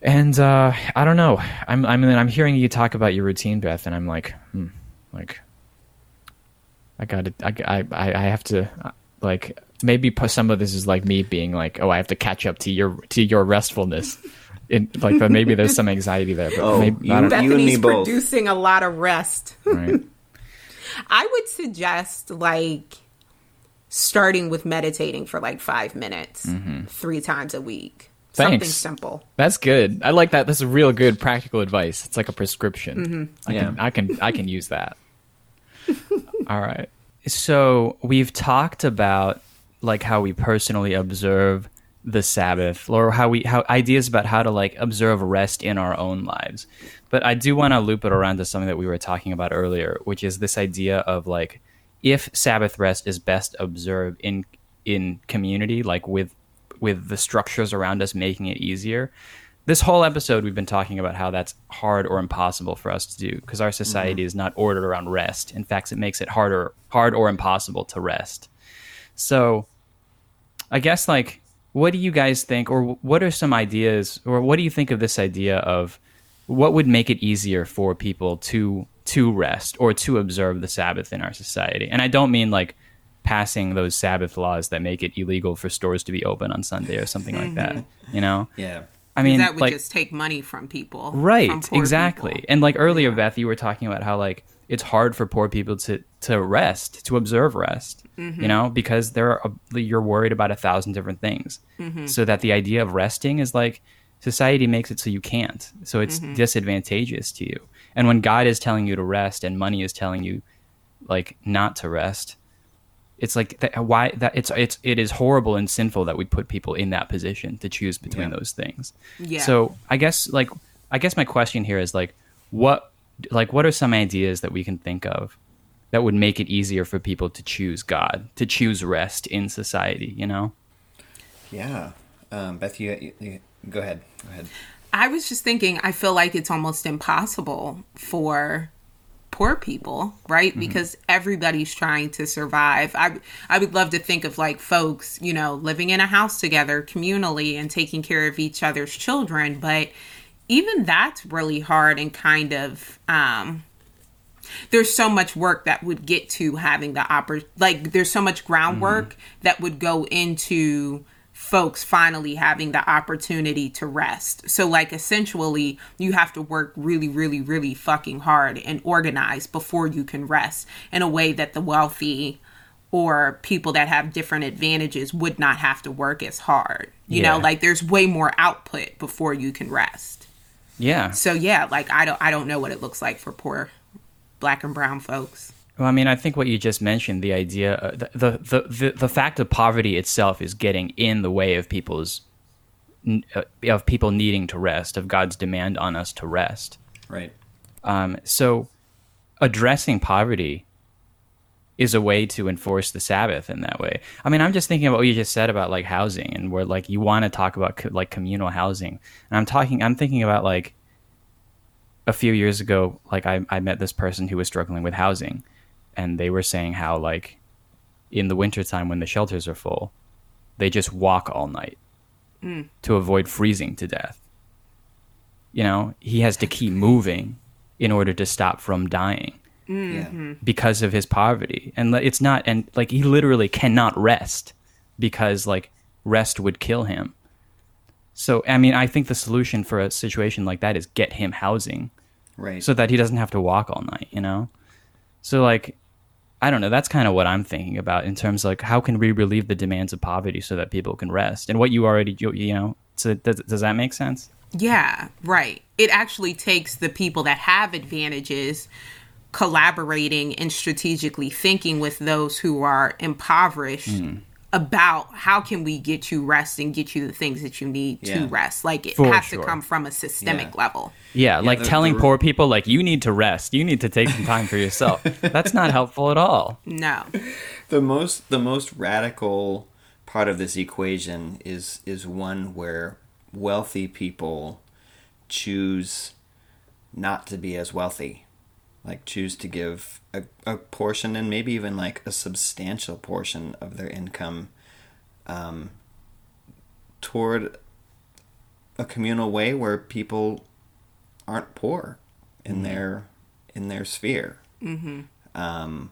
And uh, I don't know. I'm I mean I'm hearing you talk about your routine, Beth, and I'm like, hmm, like I got to I, I I have to like maybe some of this is like me being like, oh, I have to catch up to your to your restfulness. In, like, but maybe there's some anxiety there. But Oh, maybe, you- I don't, you and me Bethany's both. producing a lot of rest. right? I would suggest like starting with meditating for like five minutes, three times a week. Something simple. That's good. I like that. That's a real good practical advice. It's like a prescription. Mm-hmm. I Yeah. can I can I can use that. All right. So we've talked about like how we personally observe the Sabbath, or how we how ideas about how to like observe rest in our own lives. But I do want to loop it around to something that we were talking about earlier, which is this idea of like if Sabbath rest is best observed in in community, like with with the structures around us making it easier. This whole episode, we've been talking about how that's hard or impossible for us to do because our society mm-hmm. is not ordered around rest. In fact, it makes it harder, hard or impossible to rest. So, I guess like, what do you guys think, or what are some ideas, or what do you think of this idea of what would make it easier for people to to rest or to observe the Sabbath in our society? And I don't mean like passing those Sabbath laws that make it illegal for stores to be open on Sunday or something like that. You know? Yeah. I mean, that would like, just take money from people. right from exactly people. and like earlier beth you were talking about how like it's hard for poor people to to rest to observe rest Mm-hmm. you know because there are you're worried about a thousand different things Mm-hmm. so that the idea of resting is like society makes it so you can't so it's Mm-hmm. disadvantageous to you and when god is telling you to rest and money is telling you like not to rest it's like that, why that it's it's it is horrible and sinful that we put people in that position to choose between Yeah. those things. Yeah. So I guess like I guess my question here is like what like what are some ideas that we can think of that would make it easier for people to choose God, to choose rest in society, you know? Yeah. Um, Beth, you, you, you go ahead. Go ahead. I was just thinking, I feel like it's almost impossible for poor people, right? Mm-hmm. Because everybody's trying to survive. I I would love to think of like folks, you know, living in a house together communally and taking care of each other's children, but even that's really hard and kind of um there's so much work that would get to having the oppor like there's so much groundwork that would go into folks finally having the opportunity to rest. So like essentially you have to work really really really fucking hard and organize before you can rest in a way that the wealthy or people that have different advantages would not have to work as hard. You know, like there's way more output before you can rest. Yeah. So yeah, like I don't I don't know what it looks like for poor black and brown folks. Well, I mean, I think what you just mentioned, the idea, uh, the, the, the, the, fact of poverty itself is getting in the way of people's, uh, of people needing to rest, of God's demand on us to rest. Right. Um, so, addressing poverty is a way to enforce the Sabbath in that way. I mean, I'm just thinking about what you just said about like housing and where like you want to talk about co- like communal housing. And I'm talking, I'm thinking about like a few years ago, like I, I met this person who was struggling with housing and they were saying how like in the wintertime when the shelters are full, they just walk all night hmm. to avoid freezing to death. You know, he has to keep moving in order to stop from dying mm-hmm. Yeah. because of his poverty and it's not and like he literally cannot rest because like rest would kill him so i mean i think the solution for a situation like that is get him housing Right. so that he doesn't have to walk all night you know so like i don't know that's kind of what i'm thinking about in terms of like how can we relieve the demands of poverty so that people can rest and what you already you you know so does, does that make sense Yeah, right. It actually takes the people that have advantages collaborating and strategically thinking with those who are impoverished Hmm. About how can we get you rest and get you the things that you need Yeah. to rest. Like it For has sure. to come from a systemic Yeah. level. yeah, like the- telling the- poor people like you need to rest you need to take some time for yourself that's not helpful at all No. the most the most radical part of this equation is is one where wealthy people choose not to be as wealthy like choose to give a, a portion and maybe even like a substantial portion of their income um, toward a communal way where people aren't poor in their in their sphere. Mm-hmm. Um,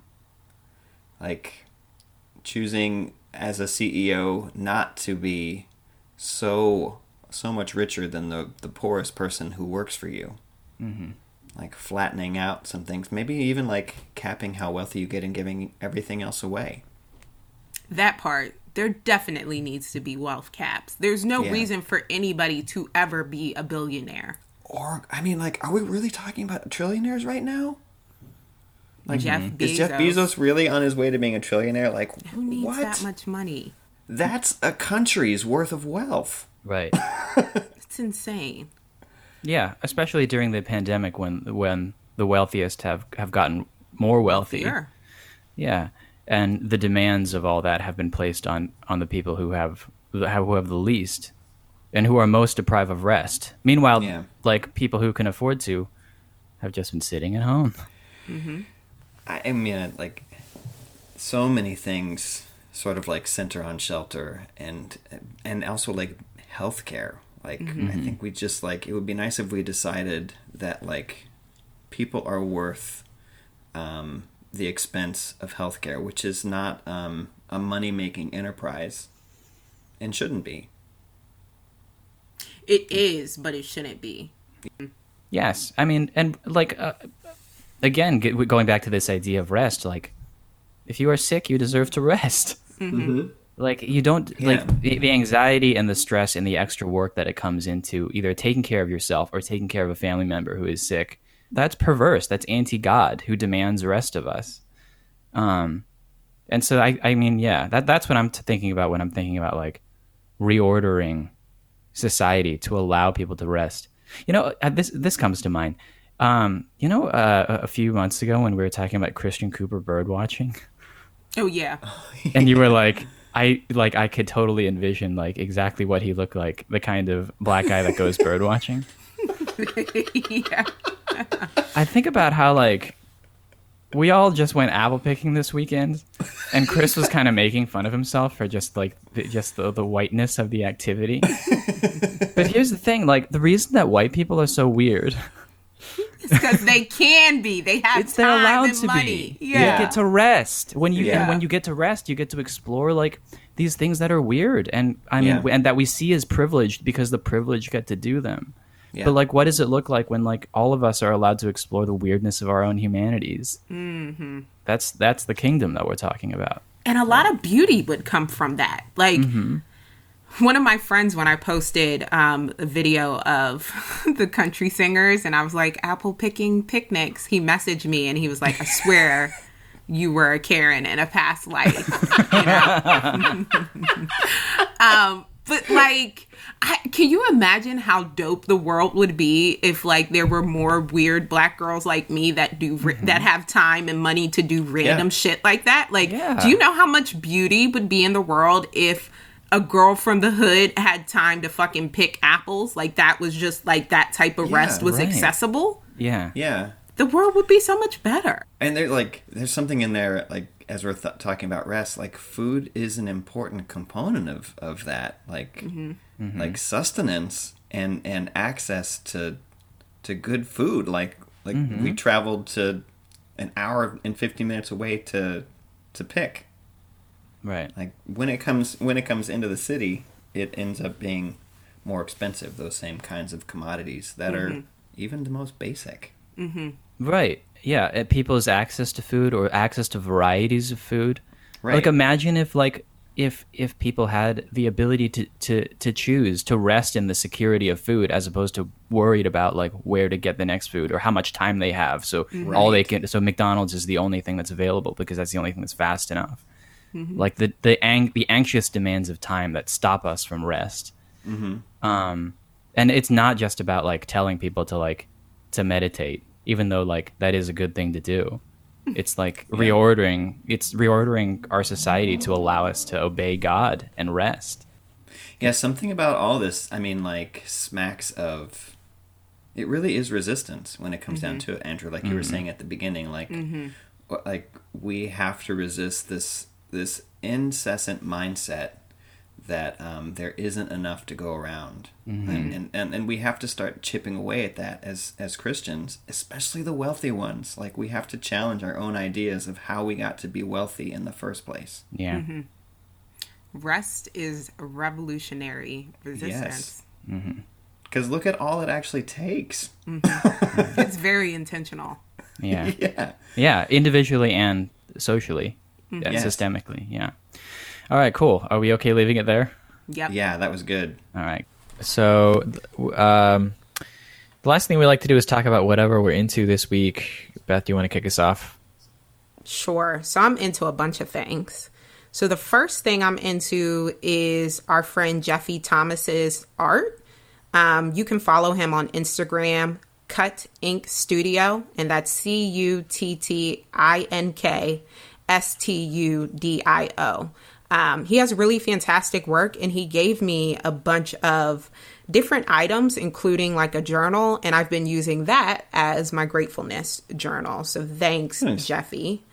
like choosing as a CEO not to be so so much richer than the the poorest person who works for you. Mm-hmm. Like flattening out some things, maybe even like capping how wealthy you get and giving everything else away. that part there definitely needs to be wealth caps there's no Yeah. reason for anybody to ever be a billionaire Or I mean, like, are we really talking about trillionaires right now? Like, Jeff Bezos. is Jeff Bezos really on his way to being a trillionaire? Like, who needs what? that much money That's a country's worth of wealth. Right. it's insane Yeah, especially during the pandemic when when the wealthiest have have gotten more wealthy. Sure. Yeah, and the demands of all that have been placed on on the people who have who have the least and who are most deprived of rest. Meanwhile, Yeah. like people who can afford to have just been sitting at home. Mm-hmm. I, I mean, like, so many things sort of like center on shelter and and also like healthcare. Like, I think we just like it would be nice if we decided that like people are worth um, the expense of healthcare, which is not um, a money making enterprise and shouldn't be. it is but it shouldn't be Yes, I mean, and like uh, again, get, going back to this idea of rest. Like, if you are sick, you deserve to rest. Like you don't Yeah. like the, the anxiety and the stress and the extra work that it comes into either taking care of yourself or taking care of a family member who is sick. That's perverse. That's anti-God who demands the rest of us. Um, and so I, I mean, yeah, that that's what I'm t- thinking about when I'm thinking about like reordering society to allow people to rest. You know, uh, this this comes to mind. Um, you know, uh, a a few months ago when we were talking about Christian Cooper bird watching, oh yeah and you were like, I like I could totally envision like exactly what he looked like, the kind of black guy that goes bird watching. yeah I think about how like we all just went apple picking this weekend, and Chris was kind of making fun of himself for just like the, just the, the whiteness of the activity. but here's the thing: like the reason that white people are so weird, because they can be they have it's they're time allowed and to money. be. yeah You get to rest when you Yeah. and when you get to rest, you get to explore like these things that are weird, and I mean, Yeah. and that we see as privileged because the privileged get to do them. Yeah. But like, what does it look like when like all of us are allowed to explore the weirdness of our own humanities? Mm-hmm. That's that's the kingdom that we're talking about. and a lot of beauty would come from that like Mm-hmm. One of my friends when i posted um, a video of the country singers and i was like apple picking picnics he messaged me and he was like i swear you were a karen in a past life you know? um, but like I, can you imagine how dope the world would be if like there were more weird black girls like me that do ri- that have time and money to do random Yeah. shit like that like Yeah. do you know how much beauty would be in the world if a girl from the hood had time to fucking pick apples like that was just like that type of Yeah, rest was right. accessible Yeah. yeah. the world would be so much better And there, like, there's something in there, like, as we're th- talking about rest, like, food is an important component of of that, like, mm-hmm. Mm-hmm. like sustenance and and access to to good food. Like, like we mm-hmm. traveled to an hour and fifty minutes away to to pick. Right. Like, when it comes when it comes into the city, it ends up being more expensive. Those same kinds of commodities that are even the most basic. Mm-hmm. Right. Yeah. uh, People's access to food or access to varieties of food. Right. Like imagine if like if if people had the ability to, to to choose to rest in the security of food as opposed to worried about like where to get the next food or how much time they have. So all they can so McDonald's is the only thing that's available because that's the only thing that's fast enough. Mm-hmm. Like the the ang- the anxious demands of time that stop us from rest. Mm-hmm. Um, and it's not just about like telling people to like to meditate, even though like that is a good thing to do. It's like reordering. It's reordering our society to allow us to obey God and rest. Yeah, something about all this, I mean, like, smacks of. It really is resistance when it comes down mm-hmm. to it, Andrew. Like you were saying at the beginning, like, what- like we have to resist this this incessant mindset that um, there isn't enough to go around, mm-hmm. and, and, and and we have to start chipping away at that as as Christians, especially the wealthy ones. Like we have to challenge our own ideas of how we got to be wealthy in the first place. Yeah. Mm-hmm. Rest is revolutionary resistance. Because mm-hmm. look at all it actually takes. It's very intentional. Yeah. Yeah. Yeah, individually and socially, and Yes. systemically. Yeah. All right, cool. Are we okay leaving it there? Yep. Yeah, that was good. All right. So, um, the last thing we like to do is talk about whatever we're into this week. Beth, do you want to kick us off? Sure. So I'm into a bunch of things. So the first thing I'm into is our friend Jeffy Thomas's art. Um, you can follow him on Instagram, Cut Ink Studio, and that's C U T T I N K S T U D I O. Um, he has really fantastic work, and he gave me a bunch of different items, including like a journal, and I've been using that as my gratefulness journal. So thanks, Nice. Jeffy.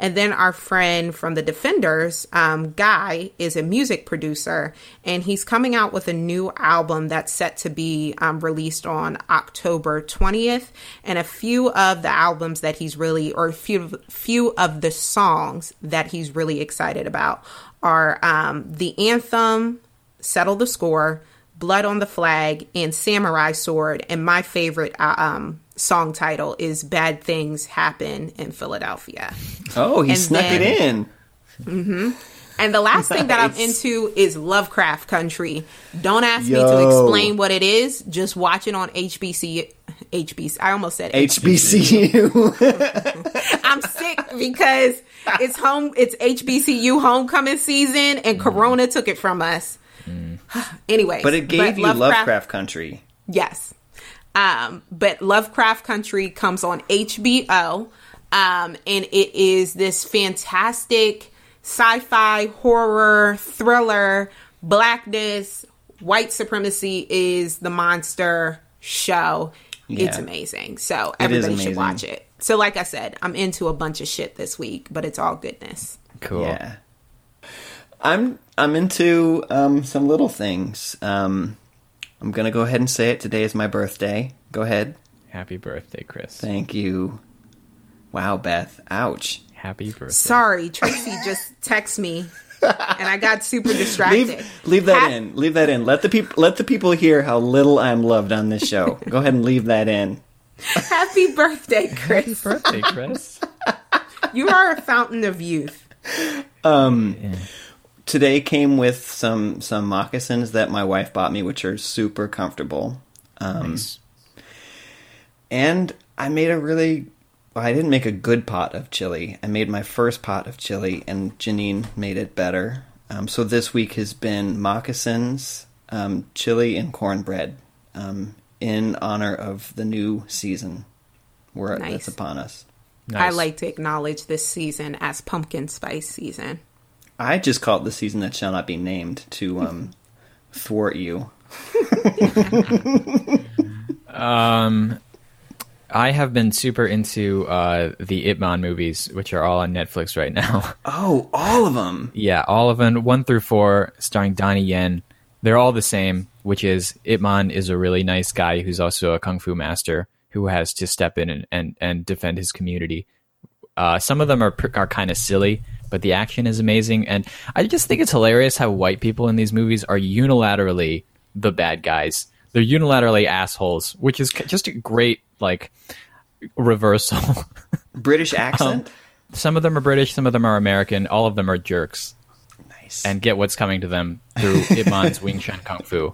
And then our friend from the Defenders, um, Guy, is a music producer, and he's coming out with a new album that's set to be um, released on October 20th. And a few of the albums that he's really, or a few, few of the songs that he's really excited about are um, the anthem, Settle the Score, Blood on the Flag, and Samurai Sword. And my favorite uh, um, song title is Bad Things Happen in Philadelphia. Oh, he And snuck then- it in. Mm-hmm. And the last thing that I'm into is Lovecraft Country. Don't ask me to explain what it is. Just watch it on HBC. HBC. I almost said HBCU. I'm sick because it's home. It's HBCU homecoming season, and mm. Corona took it from us. Mm. anyway, but it gave you Lovecraft Country. Yes. Um, but Lovecraft Country comes on HBO. Um, and it is this fantastic sci-fi horror thriller, blackness, white supremacy is the monster show. It's amazing. So It is everybody should watch it. So like I said, I'm into a bunch of shit this week, but it's all goodness. Cool. Yeah. I'm I'm into um, some little things. Um, I'm gonna go ahead and say it. Today is my birthday. Go ahead. Happy birthday, Chris. Thank you. Wow, Beth. Ouch. Happy birthday. Sorry, Tracy just texted me and I got super distracted. Leave leave that Hap- in. Leave that in. Let the people let the people hear how little I'm loved on this show. go ahead and leave that in. Happy birthday, Chris. Happy birthday, Chris. You are a fountain of youth. Um, Today came with some some moccasins that my wife bought me, which are super comfortable. Um, Nice. And I made a really well, I didn't make a good pot of chili. I made my first pot of chili, and Janine made it better. Um, so this week has been moccasins, um, chili, and cornbread um, in honor of the new season where Nice. that's upon us. Nice. I like to acknowledge this season as pumpkin spice season. I just call it the season that shall not be named to um, thwart you. Um, I have been super into uh, the Ip Man movies, which are all on Netflix right now. Oh, all of them. yeah, all of them, one through four, starring Donnie Yen. They're all the same, which is Ip Man is a really nice guy who's also a kung fu master who has to step in and, and, and defend his community. Uh, some of them are are kind of silly, but the action is amazing, and I just think it's hilarious how white people in these movies are unilaterally the bad guys. They're unilaterally assholes, which is just a great like reversal. British accent. some of them are British, some of them are American, all of them are jerks nice. and get what's coming to them through Ip Man's Wing Chun Kung Fu.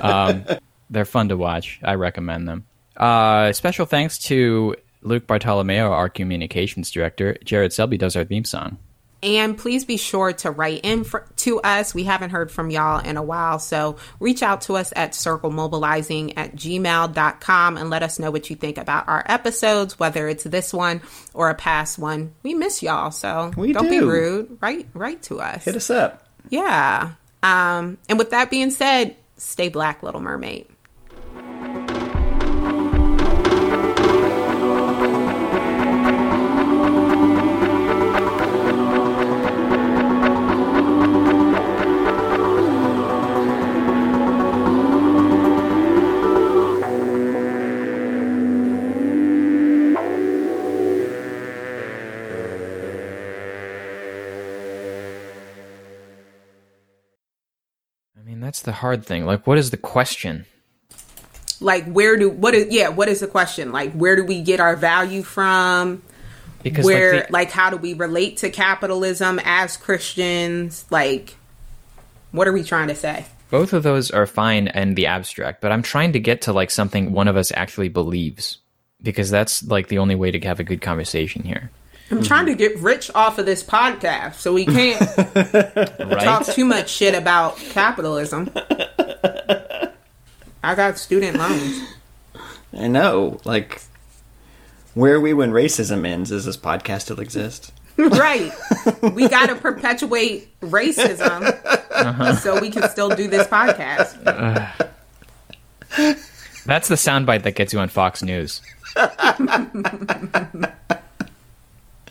Um, they're fun to watch. I recommend them. Uh, special thanks to Luke Bartolomeo, our communications director. Jared Selby does our theme song. And please be sure to write in for, to us. We haven't heard from y'all in a while. So reach out to us at circlemobilizing at gmail.com and let us know what you think about our episodes, whether it's this one or a past one. We miss y'all. So We don't be rude. Write, write to us. Hit us up. Yeah. Um, and with that being said, stay black, Little Mermaid. The hard thing. Like, what is the question? Like, where do what is yeah? What is the question? Like, where do we get our value from? Because where like, the, like how do we relate to capitalism as Christians? Like, what are we trying to say? both of those are fine in the abstract, but I'm trying to get to like something one of us actually believes because that's like the only way to have a good conversation here. I'm trying to mm-hmm. get rich off of this podcast, so we can't Right? talk too much shit about capitalism. I got student loans. I know. Like, where are we when racism ends? Does this podcast still exist? right. We got to perpetuate racism uh-huh. so we can still do this podcast. That's the soundbite that gets you on Fox News.